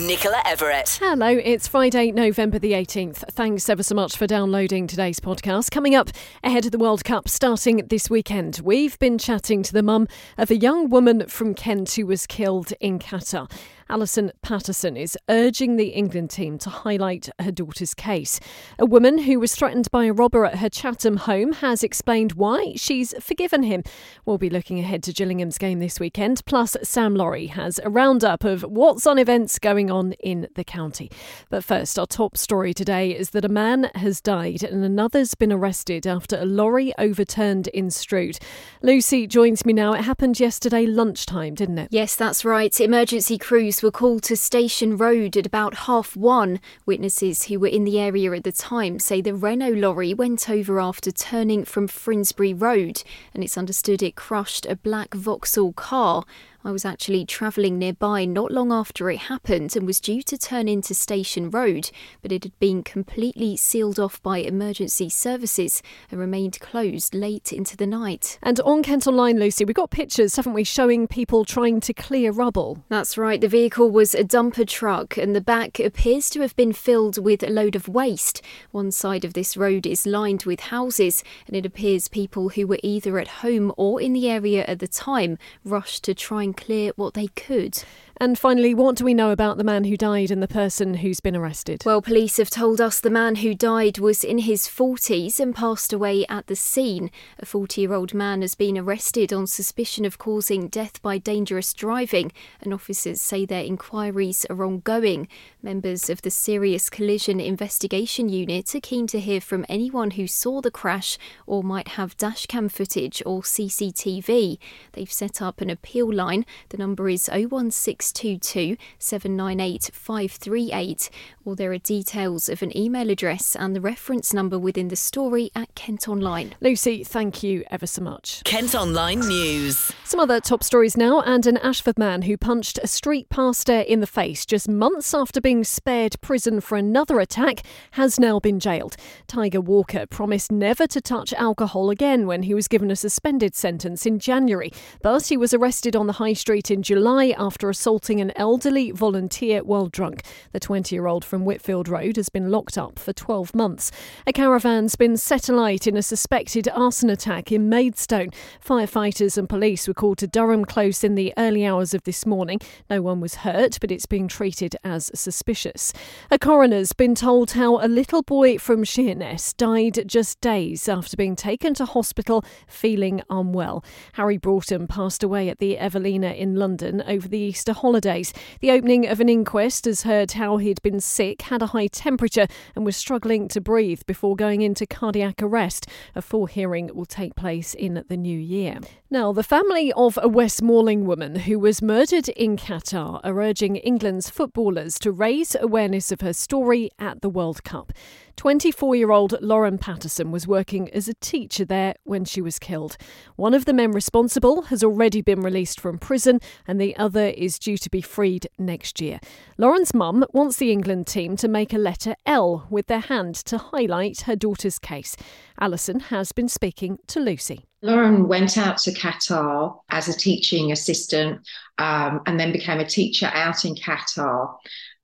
Nicola Everett. Hello, it's Friday, November the 18th. Thanks ever so much for downloading today's podcast. Coming up ahead of the World Cup starting this weekend, we've been chatting to the mum of a young woman from Kent who was killed in Qatar. Alison Patterson is urging the England team to highlight her daughter's case. A woman who was threatened by a robber at her Chatham home has explained why she's forgiven him. We'll be looking ahead to Gillingham's game this weekend. Plus, Sam Laurie has a roundup of what's on events going on in the county. But first, our top story today is that a man has died and another's been arrested after a lorry overturned in Strood. Lucy joins me now. It happened yesterday lunchtime, didn't it? Yes, that's right. Emergency crews Police were called to Station Road at about half one. Witnesses who were in the area at the time say the Renault lorry went over after turning from Frindsbury Road, and it's understood it crushed a black Vauxhall car. I was actually travelling nearby not long after it happened and was due to turn into Station Road, but it had been completely sealed off by emergency services and remained closed late into the night. And on Kent Online, Lucy, we got pictures, haven't we, showing people trying to clear rubble? That's right. The vehicle was a dumper truck, and the back appears to have been filled with a load of waste. One side of this road is lined with houses, and it appears people who were either at home or in the area at the time rushed to try and clear what they could. And finally, what do we know about the man who died and the person who's been arrested? Well, police have told us the man who died was in his 40s and passed away at the scene. A 40 year old man has been arrested on suspicion of causing death by dangerous driving, and officers say their inquiries are ongoing. Members of the Serious Collision Investigation Unit are keen to hear from anyone who saw the crash or might have dashcam footage or CCTV. They've set up an appeal line. The number is 016 622 798 538, or there are details of an email address and the reference number within the story at Kent Online. Lucy, thank you ever so much. Kent Online News. Some other top stories now, and an Ashford man who punched a street pastor in the face just months after being spared prison for another attack has now been jailed. Tiger Walker promised never to touch alcohol again when he was given a suspended sentence in January, but he was arrested on the high street in July after assaulting an elderly volunteer while drunk. The 20 year old from Whitfield Road has been locked up for 12 months. A caravan's been set alight in a suspected arson attack in Maidstone. Firefighters and police were called to Durham Close in the early hours of this morning. No one was hurt, but it's being treated as suspicious. A coroner's been told how a little boy from Sheerness died just days after being taken to hospital feeling unwell. Harry Broughton passed away at the Evelina in London over the Easter holidays. The opening of an inquest has heard how he'd been sick, had a high temperature, and was struggling to breathe before going into cardiac arrest. A full hearing will take place in the new year. Now, the family of a West Malling woman who was murdered in Qatar are urging England's footballers to raise awareness of her story at the World Cup. 24 year old Lauren Patterson was working as a teacher there when she was killed. One of the men responsible has already been released from prison, and the other is due to be freed next year. Lauren's mum wants the England team to make a letter L with their hand to highlight her daughter's case. Alison has been speaking to Lucy. Lauren went out to Qatar as a teaching assistant um, and then became a teacher out in Qatar.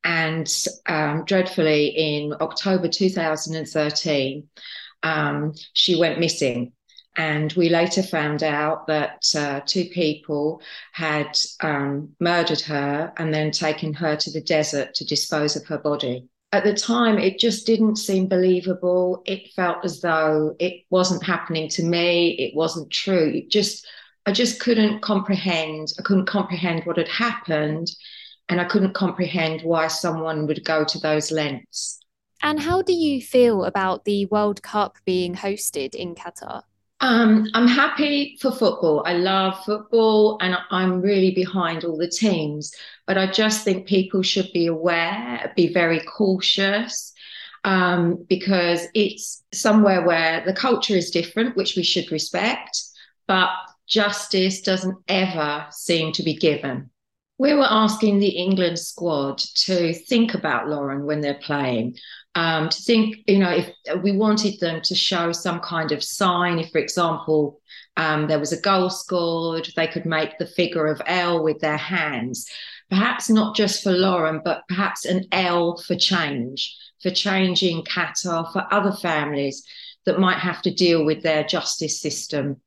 And um, dreadfully, in October 2013, um, she went missing. And we later found out that uh, two people had um, murdered her and then taken her to the desert to dispose of her body. At the time, it just didn't seem believable. It felt as though it wasn't happening to me. It wasn't true. It just, I just couldn't comprehend. I couldn't comprehend what had happened and I couldn't comprehend why someone would go to those lengths. And how do you feel about the World Cup being hosted in Qatar? Um, I'm happy for football. I love football and I'm really behind all the teams. But I just think people should be aware, be very cautious, um, because it's somewhere where the culture is different, which we should respect. But justice doesn't ever seem to be given. We were asking the England squad to think about Lauren when they're playing, um, to think, you know, if we wanted them to show some kind of sign, if, for example, um, there was a goal scored, they could make the figure of L with their hands. Perhaps not just for Lauren, but perhaps an L for change, for changing Qatar, for other families that might have to deal with their justice system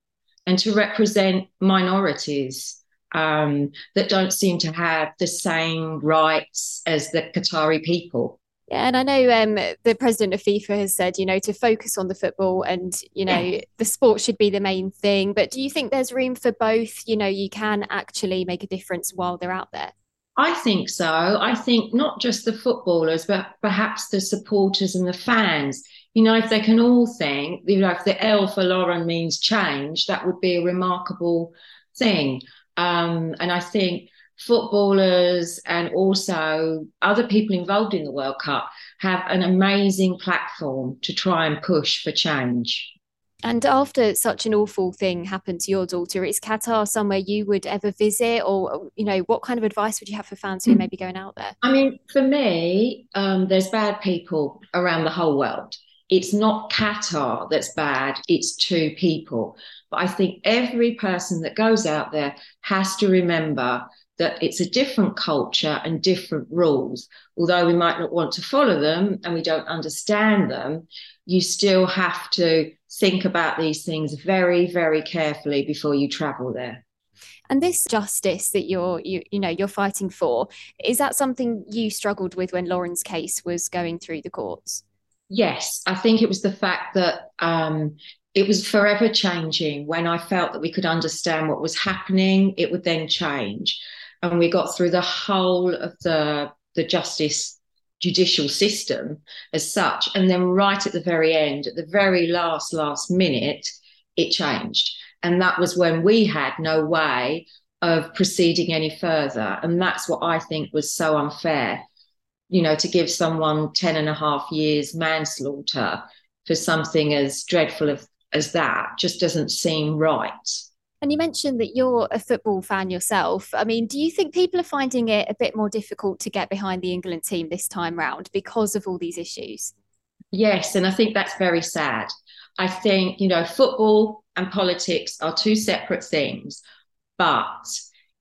and to represent minorities um, that don't seem to have the same rights as the Qatari people. Yeah, and I know um, the president of FIFA has said, you know, to focus on the football and, you know, yeah. the sport should be the main thing. But do you think there's room for both? You know, you can actually make a difference while they're out there? I think so. I think not just the footballers, but perhaps the supporters and the fans. You know, if they can all think, you know, if the L for Lauren means change, that would be a remarkable thing. Um, and I think footballers and also other people involved in the World Cup have an amazing platform to try and push for change. And after such an awful thing happened to your daughter, is Qatar somewhere you would ever visit, or you know, what kind of advice would you have for fans who may be going out there? I mean, for me, um, there's bad people around the whole world. It's not Qatar that's bad; it's two people. But I think every person that goes out there has to remember that it's a different culture and different rules. Although we might not want to follow them and we don't understand them, you still have to think about these things very, very carefully before you travel there. And this justice that you're you you know you're fighting for is that something you struggled with when Lauren's case was going through the courts? Yes, I think it was the fact that um, it was forever changing. When I felt that we could understand what was happening, it would then change. And we got through the whole of the the justice judicial system as such. And then right at the very end at the very last last minute it changed. And that was when we had no way of proceeding any further. And that's what i think was so unfair you know to give someone 10 and a half years manslaughter for something as dreadful as, as that just doesn't seem right and you mentioned that you're a football fan yourself. I mean, do you think people are finding it a bit more difficult to get behind the England team this time round because of all these issues? Yes, and I think that's very sad. I think, you know, football and politics are two separate things, but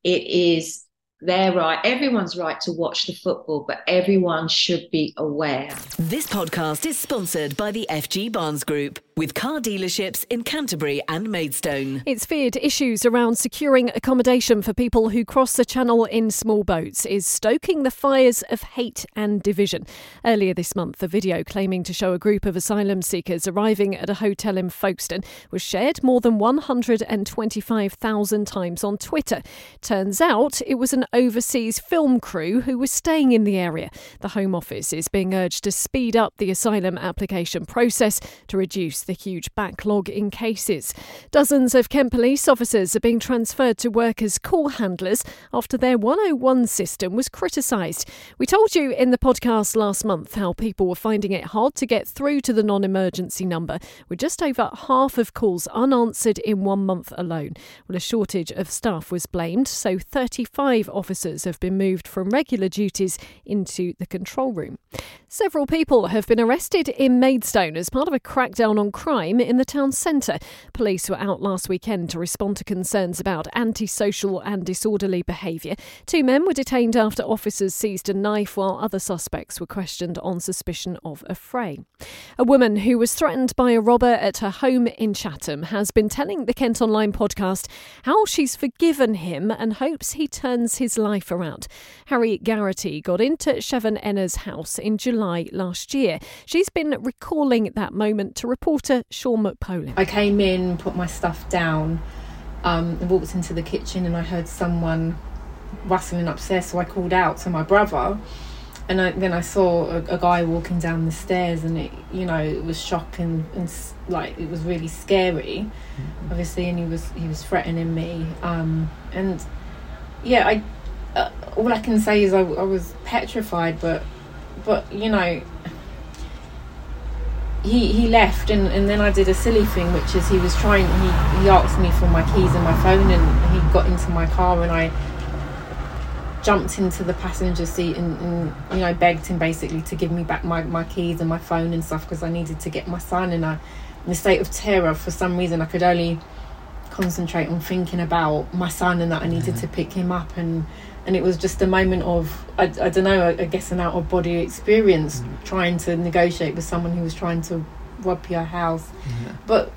it is their right, everyone's right to watch the football, but everyone should be aware. This podcast is sponsored by the FG Barnes Group with car dealerships in Canterbury and Maidstone. It's feared issues around securing accommodation for people who cross the channel in small boats is stoking the fires of hate and division. Earlier this month, a video claiming to show a group of asylum seekers arriving at a hotel in Folkestone was shared more than 125,000 times on Twitter. Turns out it was an overseas film crew who was staying in the area. The Home Office is being urged to speed up the asylum application process to reduce the huge backlog in cases. Dozens of Kent police officers are being transferred to work as call handlers after their 101 system was criticised. We told you in the podcast last month how people were finding it hard to get through to the non emergency number, with just over half of calls unanswered in one month alone. Well, a shortage of staff was blamed, so 35 officers have been moved from regular duties into the control room. Several people have been arrested in Maidstone as part of a crackdown on crime in the town centre. Police were out last weekend to respond to concerns about antisocial and disorderly behaviour. Two men were detained after officers seized a knife, while other suspects were questioned on suspicion of a fray. A woman who was threatened by a robber at her home in Chatham has been telling the Kent Online podcast how she's forgiven him and hopes he turns his life around. Harry Garrity got into Shevin Enna's house in July last year. She's been recalling that moment to reporter Sean McPolin. I came in, put my stuff down, um, and walked into the kitchen, and I heard someone rustling upstairs. So I called out to my brother, and I, then I saw a, a, guy walking down the stairs, and it, you know, it was shocking and like it was really scary, mm-hmm. obviously, and he was he was threatening me, um, and yeah, I. Uh, all I can say is I, I was petrified, but but you know he he left and, and then I did a silly thing which is he was trying he, he asked me for my keys and my phone and he got into my car and I jumped into the passenger seat and, and you know begged him basically to give me back my, my keys and my phone and stuff because I needed to get my son and I in a state of terror. For some reason I could only concentrate on thinking about my son and that I needed to pick him up and and it was just a moment of I, I don't know I, guess an out of body experience mm. trying to negotiate with someone who was trying to rob your house yeah. but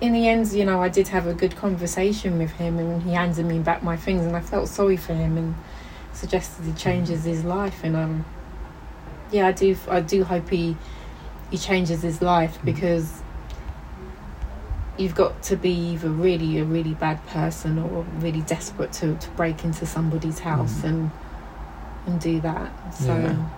in the end you know I did have a good conversation with him and he handed me back my things and I felt sorry for him and suggested he changes mm. his life and um yeah I do I do hope he he changes his life mm. because you've got to be either really a really bad person or really desperate to, to break into somebody's house mm. and and do that. So yeah.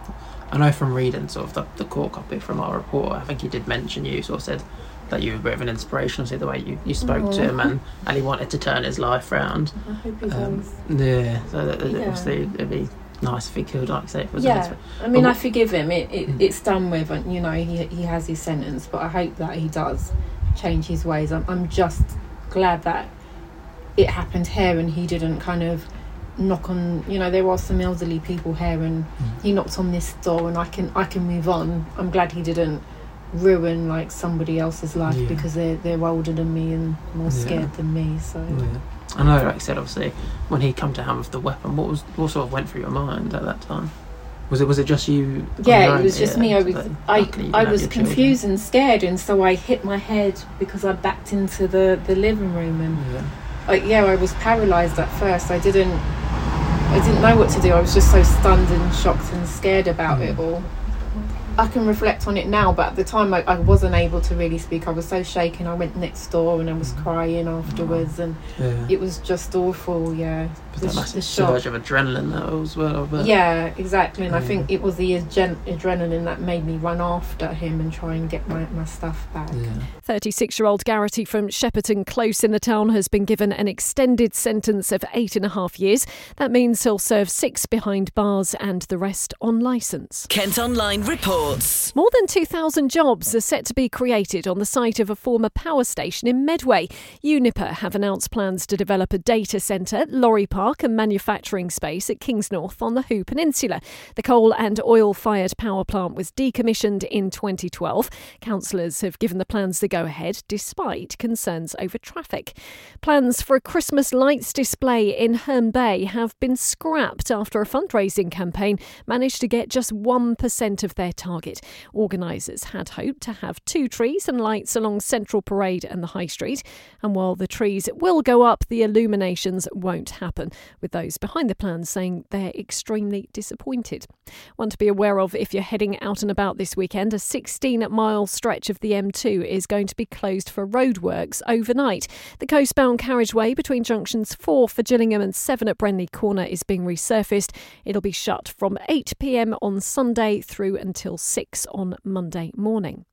I know from reading sort of the, the court copy from our report, I think he did mention you, sort of said that you were a bit of an inspiration, see the way you, you spoke Aww. to him and, and he wanted to turn his life around. I hope he um, does. Yeah, so that, yeah. obviously it'd be nice if he could, like I say, it was Yeah, I mean, I forgive him. It, it mm. It's done with, and you know, he, he has his sentence, but I hope that he does change his ways. I'm, I'm just glad that it happened here and he didn't kind of knock on you know there are some elderly people here and mm. he knocked on this door and I can I can move on I'm glad he didn't ruin like somebody else's life yeah. because they're they're older than me and more scared yeah. than me so yeah. I know like I said obviously when he come to hand with the weapon what was what sort of went through your mind at that time was it was it just you? Yeah, it was just me. I was I I was confused children. and scared, and so I hit my head because I backed into the the living room, and yeah, I, yeah, I was paralysed at first. I didn't I didn't know what to do. I was just so stunned and shocked and scared about mm. it all. I can reflect on it now, but at the time I, I, wasn't able to really speak. I was so shaken. I went next door and I was crying afterwards, and yeah. it was just awful. Yeah, the, that massive surge of adrenaline that as well. But yeah, exactly. And yeah. I mm. think it was the adrenaline that made me run after him and try and get my, my stuff back. 36 year old Garrity from Shepperton Close in the town has been given an extended sentence of eight and a half years. That means he'll serve six behind bars and the rest on licence. Kent Online reports. More than 2,000 jobs are set to be created on the site of a former power station in Medway. Uniper have announced plans to develop a data centre, lorry park, and manufacturing space at Kingsnorth on the Hoo Peninsula. The coal and oil fired power plant was decommissioned in 2012. Councillors have given the plans the go ahead despite concerns over traffic. Plans for a Christmas lights display in Herne Bay have been scrapped after a fundraising campaign managed to get just 1% of their target. Organisers had hoped to have two trees and lights along Central Parade and the High Street, and while the trees will go up, the illuminations won't happen, with those behind the plans saying they're extremely disappointed. One to be aware of if you're heading out and about this weekend, a 16 mile stretch of the M2 is going to be closed for roadworks overnight. The coastbound carriageway between junctions 4 for Gillingham and 7 at Brenley Corner is being resurfaced. It'll be shut from 8 pm on Sunday through until 6 on Monday morning.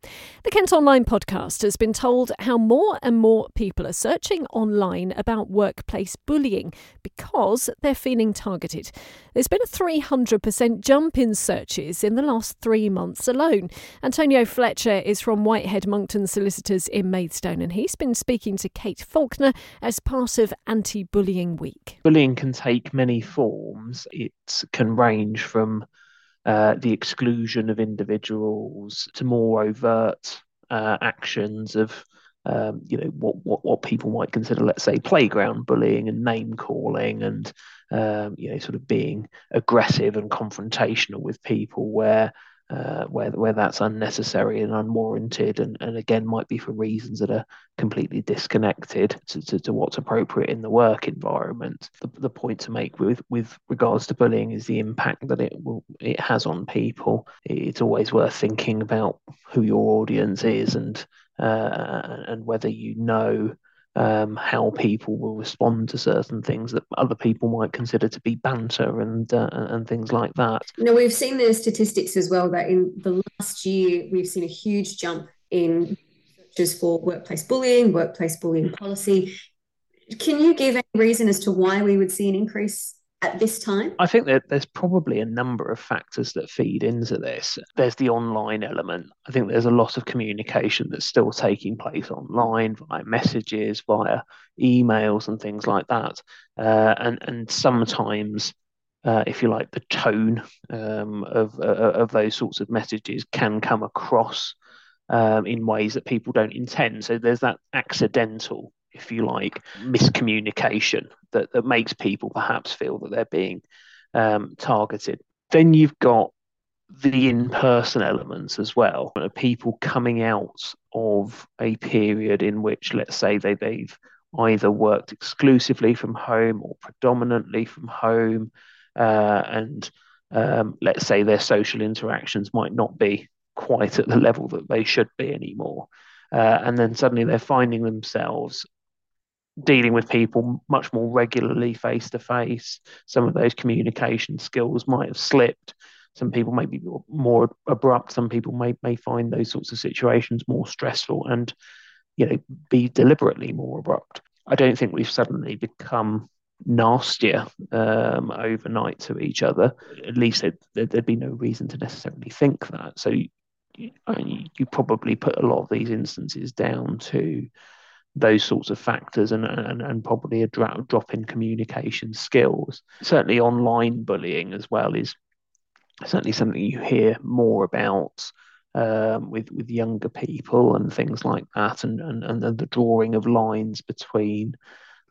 The Kent Online podcast has been told how more and more people are searching online about workplace bullying because they're feeling targeted. There's been a 300% jump in searches in the last three months alone. Antonio Fletcher is from Whitehead Monckton Solicitors in Maidstone and he's been speaking to Kate Faulkner as part of Anti Bullying Week. Bullying can take many forms. It can range from uh, the exclusion of individuals to more overt uh, actions of um, you know what, what what people might consider, let's say, playground bullying and name calling, and um, you know, sort of being aggressive and confrontational with people, where uh, where where that's unnecessary and unwarranted, and, and again might be for reasons that are completely disconnected to, to, to what's appropriate in the work environment. The, the point to make with with regards to bullying is the impact that it will it has on people. It's always worth thinking about who your audience is and and whether you know um, how people will respond to certain things that other people might consider to be banter and uh, and things like that. Now we've seen the statistics as well that in the last year we've seen a huge jump in searches for workplace bullying, workplace bullying policy. Can you give any reason as to why we would see an increase at this time? I think that there's probably a number of factors that feed into this. There's the online element. I think there's a lot of communication that's still taking place online via messages, via emails, and things like that. Uh, and and sometimes, uh, if you like, the tone um, of uh, of those sorts of messages can come across um, in ways that people don't intend. So there's that accidental if you like, miscommunication that, that makes people perhaps feel that they're being um, targeted. Then you've got the in person elements as well. People coming out of a period in which, let's say, they, they've either worked exclusively from home or predominantly from home, uh, and um, let's say their social interactions might not be quite at the level that they should be anymore. Uh, and then suddenly they're finding themselves dealing with people much more regularly face to face. Some of those communication skills might have slipped. Some people may be more abrupt. Some people may may find those sorts of situations more stressful and, you know, be deliberately more abrupt. I don't think we've suddenly become nastier um, overnight to each other. At least there, would be no reason to necessarily think that. So you, you probably put a lot of these instances down to those sorts of factors and, and, and probably a drop, drop in communication skills. Certainly, online bullying as well is certainly something you hear more about um, with with younger people and things like that, and, and and the drawing of lines between,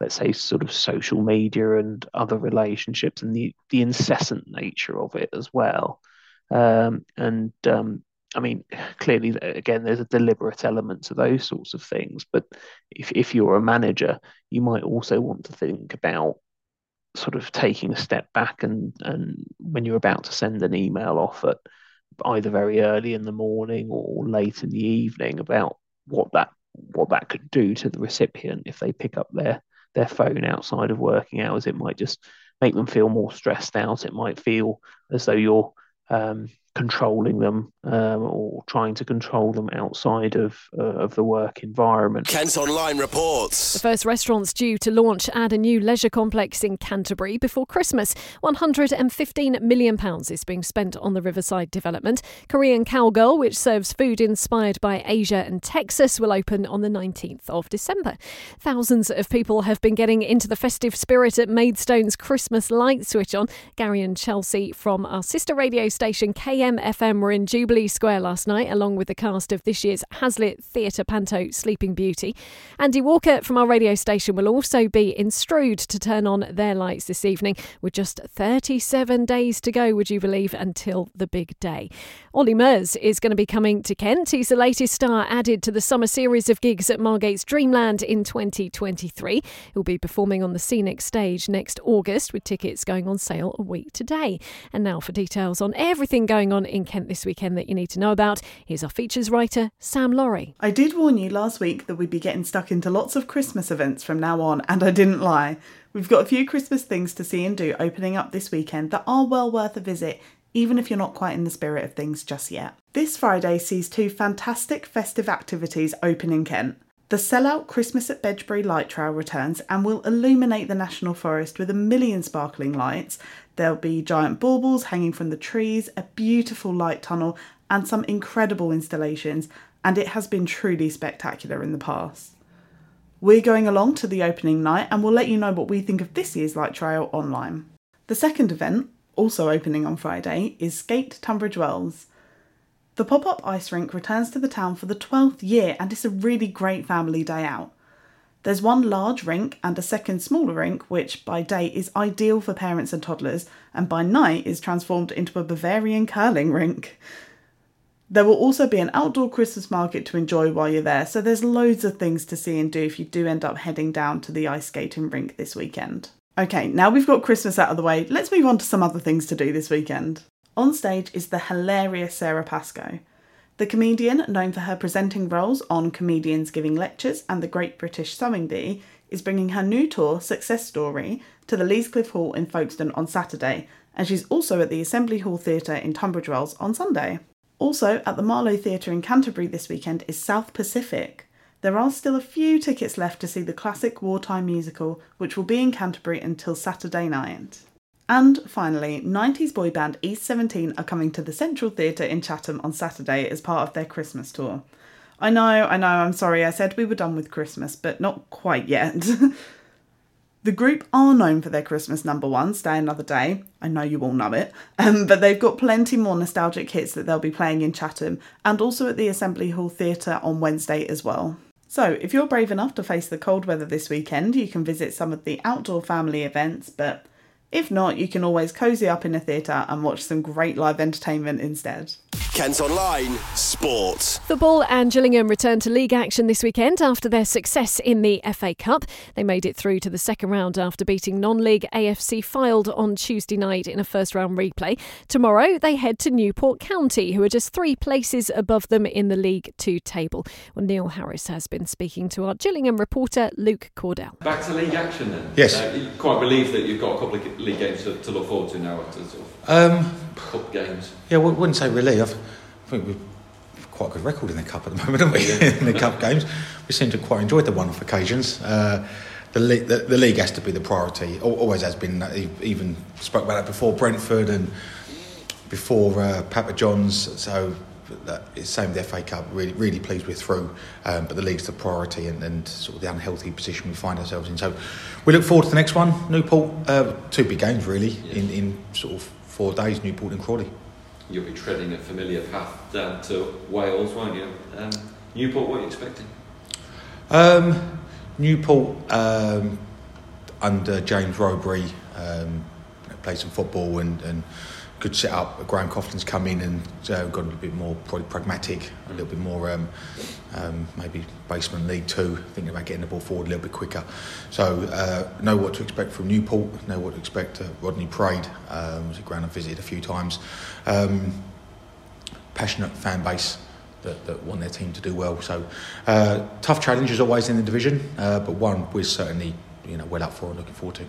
let's say, sort of social media and other relationships, and the the incessant nature of it as well. Um, and um, I mean, clearly, again, there's a deliberate element to those sorts of things. But if, if you're a manager, you might also want to think about sort of taking a step back and, and when you're about to send an email off at either very early in the morning or late in the evening about what that what that could do to the recipient if they pick up their their phone outside of working hours. It might just make them feel more stressed out. It might feel as though you're um, controlling them um, or trying to control them outside of uh, of the work environment. Kent Online reports. The first restaurant's due to launch at a new leisure complex in Canterbury before Christmas. 115 million pounds is being spent on the Riverside development. Korean Cowgirl, which serves food inspired by Asia and Texas, will open on the 19th of December. Thousands of people have been getting into the festive spirit at Maidstone's Christmas light switch on. Gary and Chelsea from our sister radio station KM AM/FM were in Jubilee Square last night, along with the cast of this year's Hazlitt Theatre Panto Sleeping Beauty. Andy Walker from our radio station will also be in Strood to turn on their lights this evening, with just 37 days to go, would you believe, until the big day. Olly Murs is going to be coming to Kent. He's the latest star added to the summer series of gigs at Margate's Dreamland in 2023. He'll be performing on the scenic stage next August, with tickets going on sale a week today. And now for details on everything going on in Kent this weekend that you need to know about. Here's our features writer, Sam Laurie. I did warn you last week that we'd be getting stuck into lots of Christmas events from now on, and I didn't lie. We've got a few Christmas things to see and do opening up this weekend that are well worth a visit, even if you're not quite in the spirit of things just yet. This Friday sees two fantastic festive activities open in Kent. The sellout Christmas at Bedgebury light trail returns and will illuminate the National Forest with a million sparkling lights. There'll be giant baubles hanging from the trees, a beautiful light tunnel, and some incredible installations, and it has been truly spectacular in the past. We're going along to the opening night and we'll let you know what we think of this year's light trail online. The second event, also opening on Friday, is Skate Tunbridge Wells. The pop up ice rink returns to the town for the 12th year and it's a really great family day out. There's one large rink and a second smaller rink, which by day is ideal for parents and toddlers, and by night is transformed into a Bavarian curling rink. There will also be an outdoor Christmas market to enjoy while you're there, so there's loads of things to see and do if you do end up heading down to the ice skating rink this weekend. Okay, now we've got Christmas out of the way, let's move on to some other things to do this weekend. On stage is the hilarious Sarah Pascoe. The comedian, known for her presenting roles on Comedians Giving Lectures and The Great British Sewing Bee, is bringing her new tour, Success Story, to the Leas Cliff Hall in Folkestone on Saturday, and she's also at the Assembly Hall Theatre in Tunbridge Wells on Sunday. Also, at the Marlowe Theatre in Canterbury this weekend is South Pacific. There are still a few tickets left to see the classic wartime musical, which will be in Canterbury until Saturday night. And finally, 90s boy band East 17 are coming to the Central Theatre in Chatham on Saturday as part of their Christmas tour. I know, I know, I'm sorry, I said we were done with Christmas, but not quite yet. The group are known for their Christmas number one, Stay Another Day. I know you all know it. Um, but they've got plenty more nostalgic hits that they'll be playing in Chatham and also at the Assembly Hall Theatre on Wednesday as well. So, if you're brave enough to face the cold weather this weekend, you can visit some of the outdoor family events, but if not, you can always cosy up in a theatre and watch some great live entertainment instead. Kent Online Sport. Football and Gillingham returned to league action this weekend after their success in the FA Cup. They made it through to the second round after beating non league AFC Fylde on Tuesday night in a first round replay. Tomorrow they head to Newport County, who are just three places above them in the League Two table. Well, Neil Harris has been speaking to our Gillingham reporter Luke Cawdell. Back to league action then? Yes. Uh, you're quite believe that you've got a couple of league games to, to look forward to now after sort of Um, cup games. yeah, we wouldn't say relief. I think we've quite a good record in the cup at the moment, haven't we? in the cup games, we seem to quite enjoy the one-off occasions. Uh, the, le- the, the league has to be the priority. Always has been. uh, Even spoke about that before Brentford and before uh, Papa John's. So that, it's same with the FA Cup. Really, really pleased we're through. Um, but the league's the priority and, and sort of the unhealthy position we find ourselves in. So we look forward to the next one. Newport, uh, two big games really in, in sort of four days. Newport and Crawley. You'll be treading a familiar path down to Wales, won't you? Um, Newport, what are you expecting? Um, Newport um, under James Rowberry um, played some football and, and good set up. Graham Coughlan's come in and uh, got a little bit more probably pragmatic, a little bit more um, um, maybe basement League Two, thinking about getting the ball forward a little bit quicker. So uh, know what to expect from Newport, know what to expect. Uh, Rodney Parade um, was a ground I've visited a few times. Um, passionate fan base that, that want their team to do well. So uh, tough challenges always in the division, uh, but one we're certainly you know well up for and looking forward to.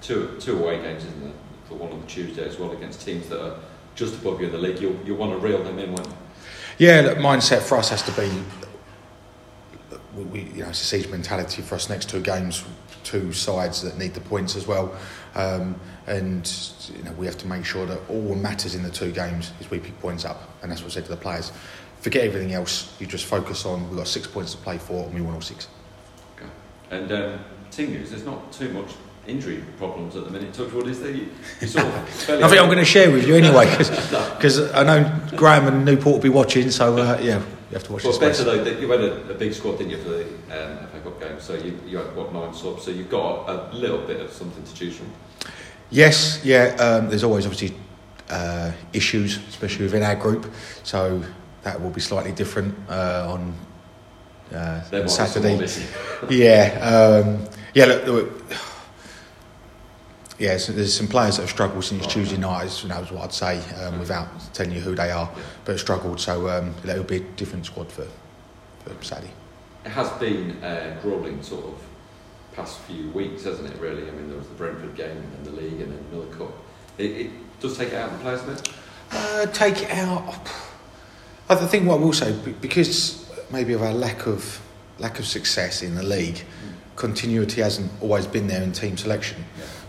Two, two away games, isn't there? For one on the Tuesday as well against teams that are just above you in the league. You'll, you'll want to reel them in, won't you? Yeah, the mindset for us has to be. We, we, you know, it's a siege mentality for us. Next two games, two sides that need the points as well, um, and you know we have to make sure that all that matters in the two games is we pick points up, and that's what I said to the players. Forget everything else. You just focus on. We've got six points to play for, and we want all six. Okay. And um, team news, there's not too much injury problems at the minute. Touchwood, is there? You, sort of fairly Nothing I'm going to share with you anyway, because I know Graham and Newport will be watching. So uh, yeah, you have to watch Well, this. better space. though that you had a, a big squad, didn't you, for the um, FA Cup game? So you, you had what nine subs, so you've got a little bit of something to choose from. Yes, yeah. Um, there's always obviously uh, issues, especially within our group. So that will be slightly different uh, on uh, There might be some Saturday. yeah, um, yeah. Look, look, yeah. So there's some players that have struggled since Tuesday night. is- That was what I'd say, um, without telling you who they are, but have struggled. So um, that will be a different squad for for Saturday. It has been uh, grueling sort of past few weeks, hasn't it? Really, I mean, there was the Brentford game and the league and then another cup. It, it does take it out of the players a bit. Uh, take it out. I think what I will say, because maybe of our lack of lack of success in the league, continuity hasn't always been there in team selection.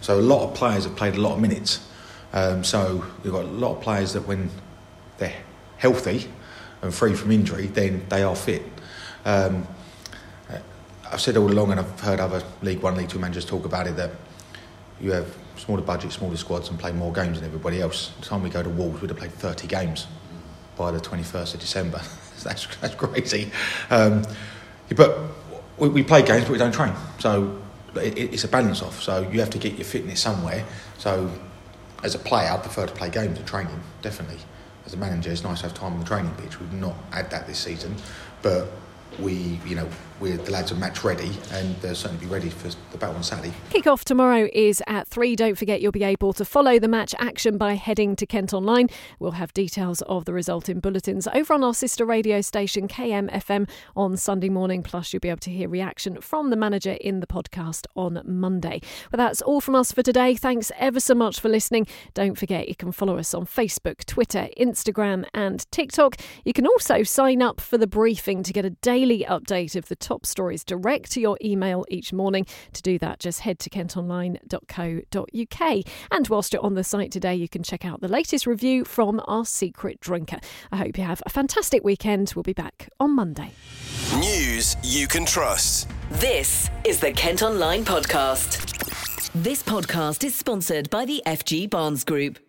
So a lot of players have played a lot of minutes. Um, so we've got a lot of players that when they're healthy and free from injury, then they are fit. Um, uh, I've said all along, and I've heard other League One, League Two managers talk about it that you have smaller budgets, smaller squads, and play more games than everybody else. The time we go to Wolves, we'd have played 30 games by the 21st of December. that's, that's crazy. Um, but we, we play games, but we don't train. So it, it's a balance off. So you have to get your fitness somewhere. So as a player, I prefer to play games and training, definitely. As a manager, it's nice to have time on the training pitch. We've not had that this season, but we, you know, we're the lads are match ready, and they'll certainly be ready for the battle on Saturday. Kick-off tomorrow is at 3. Don't forget you'll be able to follow the match action by heading to Kent Online. We'll have details of the result in bulletins over on our sister radio station KMFM on Sunday morning. Plus you'll be able to hear reaction from the manager in the podcast on Monday. Well, that's all from us for today. Thanks ever so much for listening. Don't forget you can follow us on Facebook, Twitter, Instagram and TikTok. You can also sign up for the briefing to get a daily update of the top stories direct to your email each morning. To do that, just head to kentonline.co.uk. And whilst you're on the site today, you can check out the latest review from our secret drinker. I hope you have a fantastic weekend. We'll be back on Monday. News you can trust. This is the Kent Online Podcast. This podcast is sponsored by the FG Barnes Group,